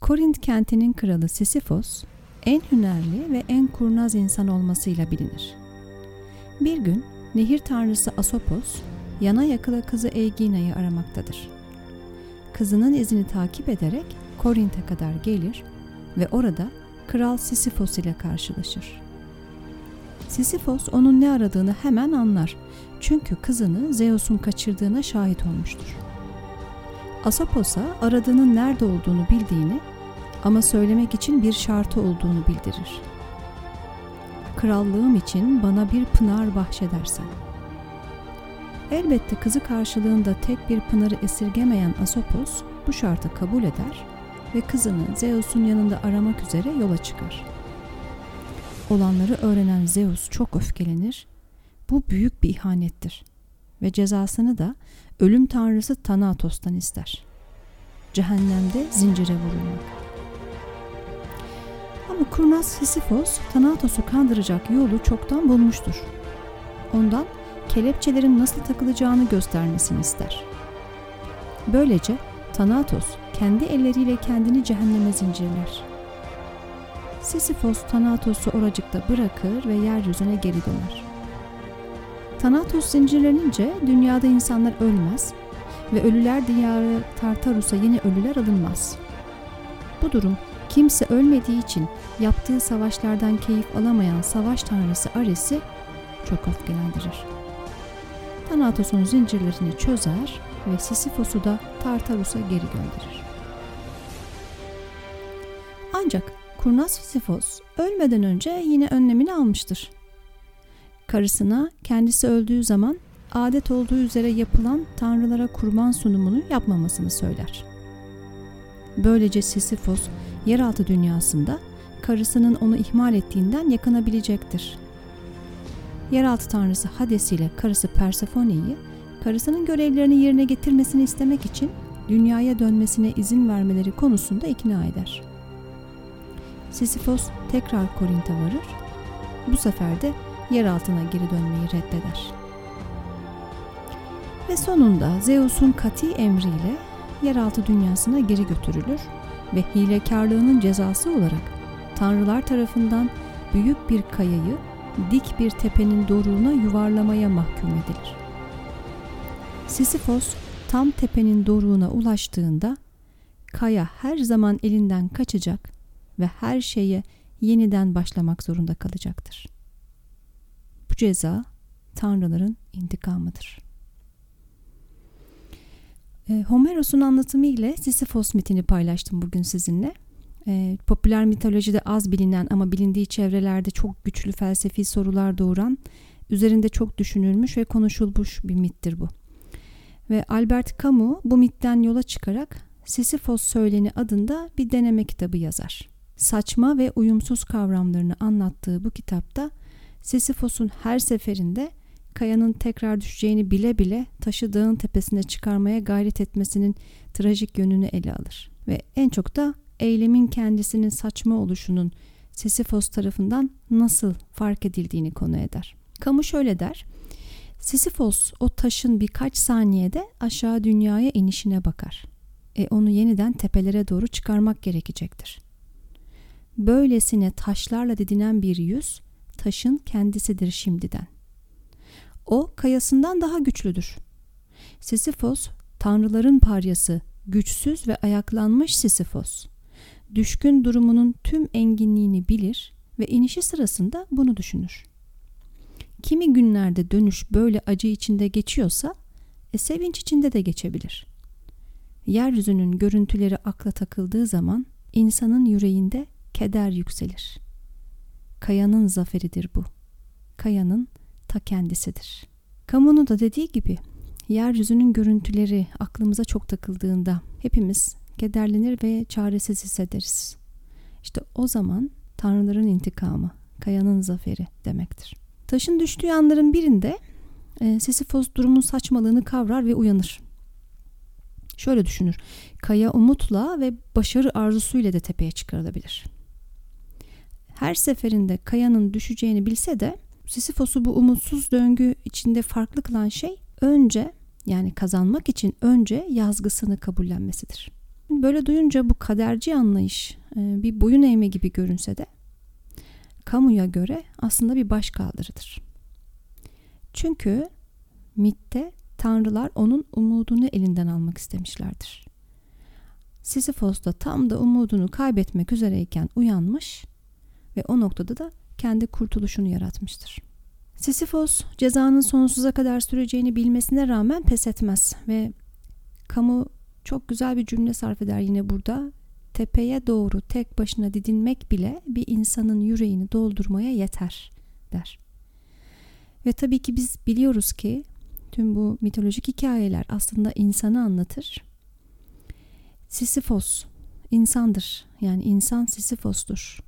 Korint kentinin kralı Sisyphos, en hünerli ve en kurnaz insan olmasıyla bilinir. Bir gün nehir tanrısı Asopos, yana yakıla kızı Egina'yı aramaktadır. Kızının izini takip ederek Korint'e kadar gelir ve orada Kral Sisyphos ile karşılaşır. Sisyphos onun ne aradığını hemen anlar çünkü kızını Zeus'un kaçırdığına şahit olmuştur. Asopos'a aradığının nerede olduğunu bildiğini ama söylemek için bir şartı olduğunu bildirir. Krallığım için bana bir pınar bahşedersen. Elbette kızı karşılığında tek bir pınarı esirgemeyen Asopos bu şartı kabul eder ve kızını Zeus'un yanında aramak üzere yola çıkar. Olanları öğrenen Zeus çok öfkelenir. Bu büyük bir ihanettir ve cezasını da ölüm tanrısı Thanatos'tan ister. Cehennemde zincire vurulmak. Ama kurnaz Sisyphos Thanatos'u kandıracak yolu çoktan bulmuştur. Ondan kelepçelerin nasıl takılacağını göstermesini ister. Böylece Thanatos kendi elleriyle kendini cehenneme zincirler. Sisyphos Thanatos'u oracıkta bırakır ve yeryüzüne geri döner. Thanatos zincirlenince dünyada insanlar ölmez ve ölüler diyarı Tartarus'a yeni ölüler alınmaz. Bu durum kimse ölmediği için yaptığı savaşlardan keyif alamayan savaş tanrısı Ares'i çok öfkelendirir. Thanatos'un zincirlerini çözer ve Sisyphos'u da Tartarus'a geri gönderir. Ancak kurnaz Sisyphos ölmeden önce yine önlemini almıştır. Karısına kendisi öldüğü zaman adet olduğu üzere yapılan tanrılara kurban sunumunu yapmamasını söyler. Böylece Sisyphos yeraltı dünyasında karısının onu ihmal ettiğinden yakınabilecektir. Yeraltı tanrısı Hades ile karısı Persephone'yi karısının görevlerini yerine getirmesini istemek için dünyaya dönmesine izin vermeleri konusunda ikna eder. Sisyphos tekrar Korint'e varır. Bu sefer de yer altına geri dönmeyi reddeder. Ve sonunda Zeus'un kati emriyle yeraltı dünyasına geri götürülür ve hilekarlığının cezası olarak tanrılar tarafından büyük bir kayayı dik bir tepenin doruğuna yuvarlamaya mahkum edilir. Sisyphos tam tepenin doruğuna ulaştığında kaya her zaman elinden kaçacak ve her şeye yeniden başlamak zorunda kalacaktır. Ceza tanrıların intikamıdır. E, Homeros'un anlatımı ile Sisyphos mitini paylaştım bugün sizinle. E, popüler mitolojide az bilinen ama bilindiği çevrelerde çok güçlü felsefi sorular doğuran, üzerinde çok düşünülmüş ve konuşulmuş bir mittir bu. Ve Albert Camus bu mitten yola çıkarak Sisyphos Söyleni adında bir deneme kitabı yazar. Saçma ve uyumsuz kavramlarını anlattığı bu kitapta Sisyphos'un her seferinde kayanın tekrar düşeceğini bile bile taşı dağın tepesine çıkarmaya gayret etmesinin trajik yönünü ele alır. Ve en çok da eylemin kendisinin saçma oluşunun Sisyphos tarafından nasıl fark edildiğini konu eder. Kamu şöyle der. Sisyphos o taşın birkaç saniyede aşağı dünyaya inişine bakar. E onu yeniden tepelere doğru çıkarmak gerekecektir. Böylesine taşlarla didinen bir yüz taşın kendisidir şimdiden. O kayasından daha güçlüdür. Sisyphos tanrıların paryası, güçsüz ve ayaklanmış Sisyphos. Düşkün durumunun tüm enginliğini bilir ve inişi sırasında bunu düşünür. Kimi günlerde dönüş böyle acı içinde geçiyorsa, e, sevinç içinde de geçebilir. Yeryüzünün görüntüleri akla takıldığı zaman insanın yüreğinde keder yükselir. Kayanın zaferidir bu. Kayanın ta kendisidir. Kamunun da dediği gibi yeryüzünün görüntüleri aklımıza çok takıldığında hepimiz kederlenir ve çaresiz hissederiz. İşte o zaman tanrıların intikamı, kayanın zaferi demektir. Taşın düştüğü anların birinde e, Sisyphos durumun saçmalığını kavrar ve uyanır. Şöyle düşünür. Kaya umutla ve başarı arzusuyla da tepeye çıkarılabilir. Her seferinde kayanın düşeceğini bilse de Sisyphos'u bu umutsuz döngü içinde farklı kılan şey önce yani kazanmak için önce yazgısını kabullenmesidir. Böyle duyunca bu kaderci anlayış e, bir boyun eğme gibi görünse de kamuya göre aslında bir başkaldırıdır. Çünkü mitte tanrılar onun umudunu elinden almak istemişlerdir. Sisyphos da tam da umudunu kaybetmek üzereyken uyanmış ve o noktada da kendi kurtuluşunu yaratmıştır. Sisyphos cezanın sonsuza kadar süreceğini bilmesine rağmen pes etmez ve kamu çok güzel bir cümle sarf eder yine burada. Tepeye doğru tek başına didinmek bile bir insanın yüreğini doldurmaya yeter der. Ve tabii ki biz biliyoruz ki tüm bu mitolojik hikayeler aslında insanı anlatır. Sisyphos insandır. Yani insan Sisyphos'tur.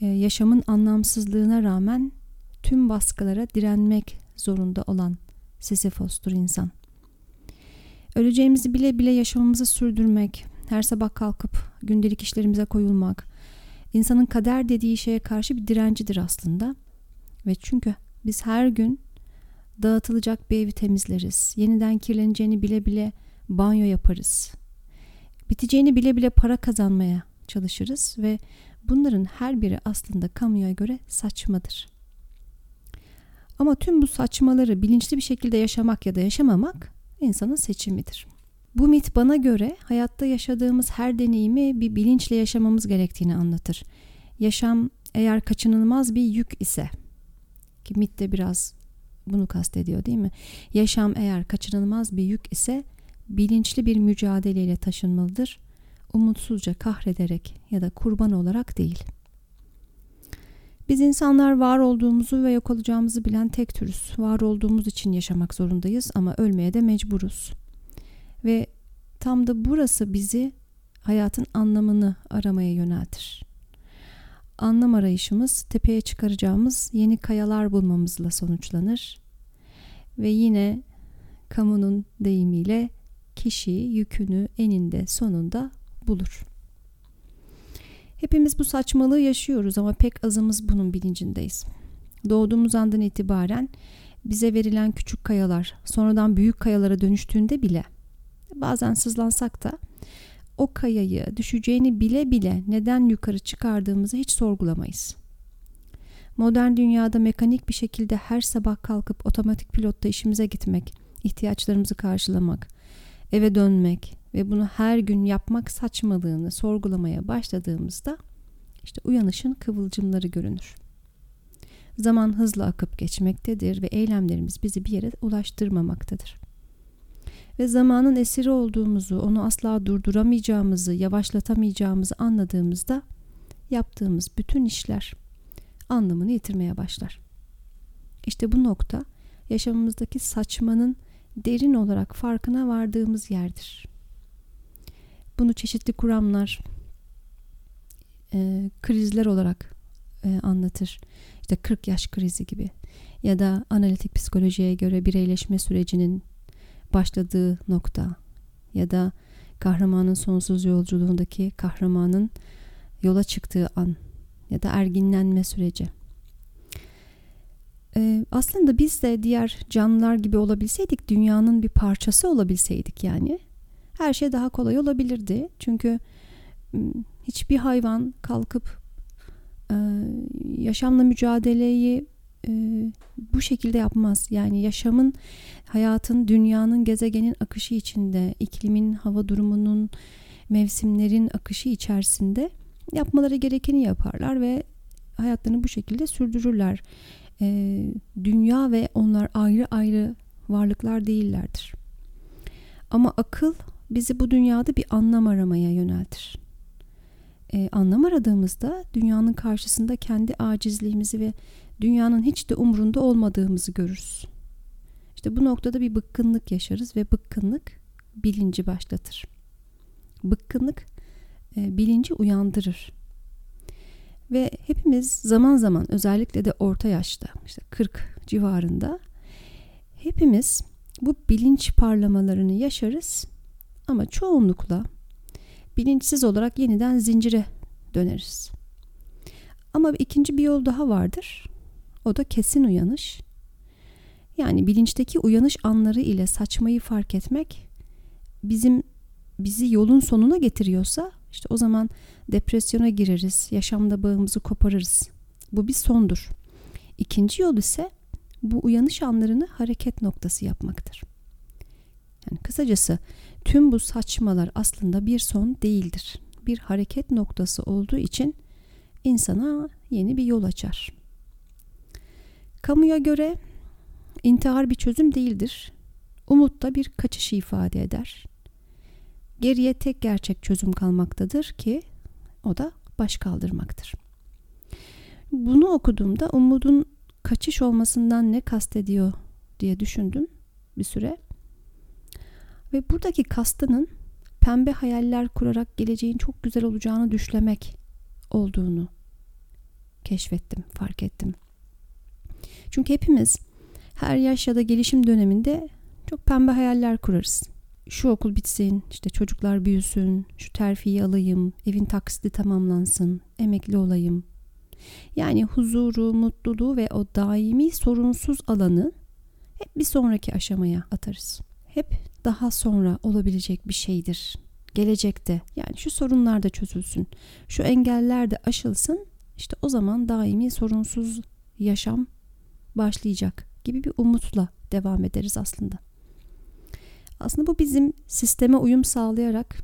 Ee, yaşamın anlamsızlığına rağmen tüm baskılara direnmek zorunda olan Sisyphos'tur insan. Öleceğimizi bile bile yaşamımızı sürdürmek, her sabah kalkıp gündelik işlerimize koyulmak, insanın kader dediği şeye karşı bir direncidir aslında. Ve çünkü biz her gün dağıtılacak bir evi temizleriz. Yeniden kirleneceğini bile bile banyo yaparız. Biteceğini bile bile para kazanmaya çalışırız ve bunların her biri aslında kamuya göre saçmadır. Ama tüm bu saçmaları bilinçli bir şekilde yaşamak ya da yaşamamak insanın seçimidir. Bu mit bana göre hayatta yaşadığımız her deneyimi bir bilinçle yaşamamız gerektiğini anlatır. Yaşam eğer kaçınılmaz bir yük ise ki mit de biraz bunu kastediyor değil mi? Yaşam eğer kaçınılmaz bir yük ise bilinçli bir mücadeleyle taşınmalıdır. Umutsuzca kahrederek ya da kurban olarak değil. Biz insanlar var olduğumuzu ve yok olacağımızı bilen tek türüz. Var olduğumuz için yaşamak zorundayız ama ölmeye de mecburuz. Ve tam da burası bizi hayatın anlamını aramaya yöneltir. Anlam arayışımız tepeye çıkaracağımız yeni kayalar bulmamızla sonuçlanır. Ve yine kamunun deyimiyle kişi yükünü eninde sonunda bulur. Hepimiz bu saçmalığı yaşıyoruz ama pek azımız bunun bilincindeyiz. Doğduğumuz andan itibaren bize verilen küçük kayalar sonradan büyük kayalara dönüştüğünde bile bazen sızlansak da o kayayı düşeceğini bile bile neden yukarı çıkardığımızı hiç sorgulamayız. Modern dünyada mekanik bir şekilde her sabah kalkıp otomatik pilotta işimize gitmek, ihtiyaçlarımızı karşılamak, eve dönmek ve bunu her gün yapmak saçmalığını sorgulamaya başladığımızda işte uyanışın kıvılcımları görünür. Zaman hızla akıp geçmektedir ve eylemlerimiz bizi bir yere ulaştırmamaktadır. Ve zamanın esiri olduğumuzu, onu asla durduramayacağımızı, yavaşlatamayacağımızı anladığımızda yaptığımız bütün işler anlamını yitirmeye başlar. İşte bu nokta yaşamımızdaki saçmanın derin olarak farkına vardığımız yerdir. Bunu çeşitli kuramlar e, krizler olarak e, anlatır. İşte 40 yaş krizi gibi ya da analitik psikolojiye göre bireyleşme sürecinin başladığı nokta ya da kahramanın sonsuz yolculuğundaki kahramanın yola çıktığı an ya da erginlenme süreci. Ee, aslında biz de diğer canlılar gibi olabilseydik, dünyanın bir parçası olabilseydik yani her şey daha kolay olabilirdi. Çünkü hiçbir hayvan kalkıp yaşamla mücadeleyi bu şekilde yapmaz. Yani yaşamın, hayatın, dünyanın, gezegenin akışı içinde, iklimin, hava durumunun, mevsimlerin akışı içerisinde yapmaları gerekeni yaparlar ve hayatlarını bu şekilde sürdürürler. E, dünya ve onlar ayrı ayrı varlıklar değillerdir. Ama akıl bizi bu dünyada bir anlam aramaya yöneltir. Ee, anlam aradığımızda dünyanın karşısında kendi acizliğimizi ve dünyanın hiç de umrunda olmadığımızı görürüz. İşte bu noktada bir bıkkınlık yaşarız ve bıkkınlık bilinci başlatır. Bıkkınlık e, bilinci uyandırır. Ve hepimiz zaman zaman özellikle de orta yaşta işte 40 civarında hepimiz bu bilinç parlamalarını yaşarız ama çoğunlukla bilinçsiz olarak yeniden zincire döneriz. Ama ikinci bir yol daha vardır. O da kesin uyanış. Yani bilinçteki uyanış anları ile saçmayı fark etmek bizim bizi yolun sonuna getiriyorsa işte o zaman depresyona gireriz, yaşamda bağımızı koparırız. Bu bir sondur. İkinci yol ise bu uyanış anlarını hareket noktası yapmaktır. Yani kısacası tüm bu saçmalar aslında bir son değildir. Bir hareket noktası olduğu için insana yeni bir yol açar. Kamuya göre intihar bir çözüm değildir. Umut da bir kaçışı ifade eder. Geriye tek gerçek çözüm kalmaktadır ki o da baş kaldırmaktır. Bunu okuduğumda umudun kaçış olmasından ne kastediyor diye düşündüm bir süre. Ve buradaki kastının pembe hayaller kurarak geleceğin çok güzel olacağını düşlemek olduğunu keşfettim, fark ettim. Çünkü hepimiz her yaş ya da gelişim döneminde çok pembe hayaller kurarız. Şu okul bitsin, işte çocuklar büyüsün, şu terfiyi alayım, evin taksidi tamamlansın, emekli olayım. Yani huzuru, mutluluğu ve o daimi sorunsuz alanı hep bir sonraki aşamaya atarız. Hep daha sonra olabilecek bir şeydir. Gelecekte yani şu sorunlar da çözülsün, şu engeller de aşılsın. İşte o zaman daimi sorunsuz yaşam başlayacak gibi bir umutla devam ederiz aslında. Aslında bu bizim sisteme uyum sağlayarak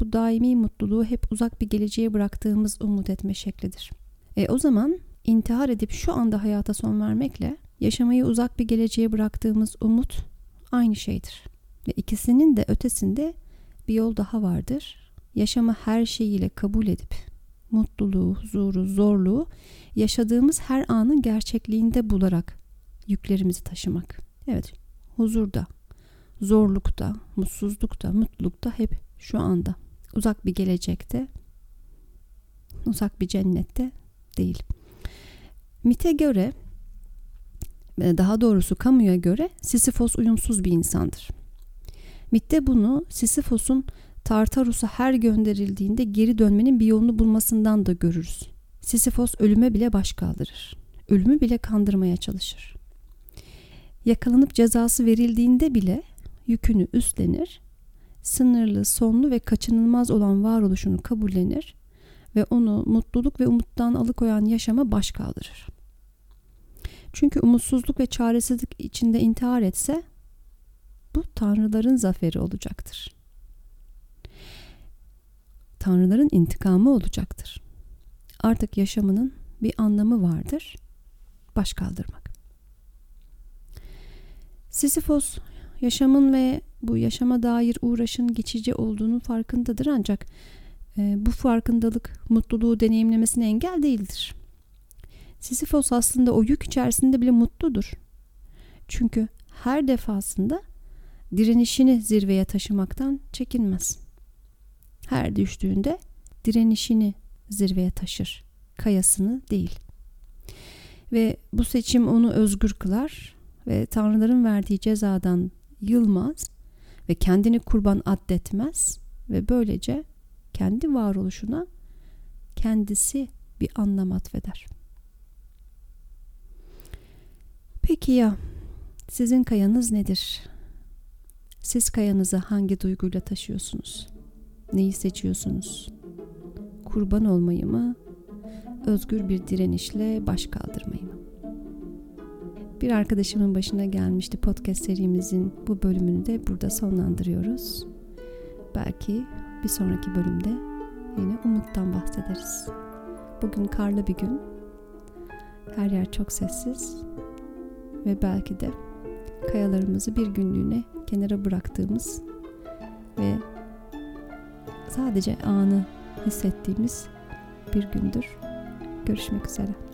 bu daimi mutluluğu hep uzak bir geleceğe bıraktığımız umut etme şeklidir. E, o zaman intihar edip şu anda hayata son vermekle yaşamayı uzak bir geleceğe bıraktığımız umut aynı şeydir. Ve ikisinin de ötesinde bir yol daha vardır. Yaşamı her şeyiyle kabul edip mutluluğu, huzuru, zorluğu yaşadığımız her anın gerçekliğinde bularak yüklerimizi taşımak. Evet, huzurda, zorlukta, mutsuzlukta, mutlulukta hep şu anda. Uzak bir gelecekte, uzak bir cennette değil. MIT'e göre, daha doğrusu kamuya göre Sisyphos uyumsuz bir insandır. MIT'te bunu Sisyphos'un Tartarus'a her gönderildiğinde geri dönmenin bir yolunu bulmasından da görürüz. Sisyphos ölüme bile baş kaldırır. Ölümü bile kandırmaya çalışır. Yakalanıp cezası verildiğinde bile yükünü üstlenir, sınırlı, sonlu ve kaçınılmaz olan varoluşunu kabullenir ve onu mutluluk ve umuttan alıkoyan yaşama baş kaldırır. Çünkü umutsuzluk ve çaresizlik içinde intihar etse bu tanrıların zaferi olacaktır. Tanrıların intikamı olacaktır. Artık yaşamının bir anlamı vardır. Baş kaldırmak. Sisyphos yaşamın ve bu yaşama dair uğraşın geçici olduğunun farkındadır ancak e, bu farkındalık mutluluğu deneyimlemesine engel değildir. Sisyphos aslında o yük içerisinde bile mutludur. Çünkü her defasında direnişini zirveye taşımaktan çekinmez. Her düştüğünde direnişini zirveye taşır, kayasını değil. Ve bu seçim onu özgür kılar ve tanrıların verdiği cezadan yılmaz ve kendini kurban addetmez ve böylece kendi varoluşuna kendisi bir anlam atfeder. Peki ya sizin kayanız nedir? Siz kayanızı hangi duyguyla taşıyorsunuz? Neyi seçiyorsunuz? Kurban olmayı mı? Özgür bir direnişle baş kaldırmayı mı? Bir arkadaşımın başına gelmişti podcast serimizin bu bölümünü de burada sonlandırıyoruz. Belki bir sonraki bölümde yine umuttan bahsederiz. Bugün karlı bir gün. Her yer çok sessiz ve belki de kayalarımızı bir günlüğüne kenara bıraktığımız ve sadece anı hissettiğimiz bir gündür. Görüşmek üzere.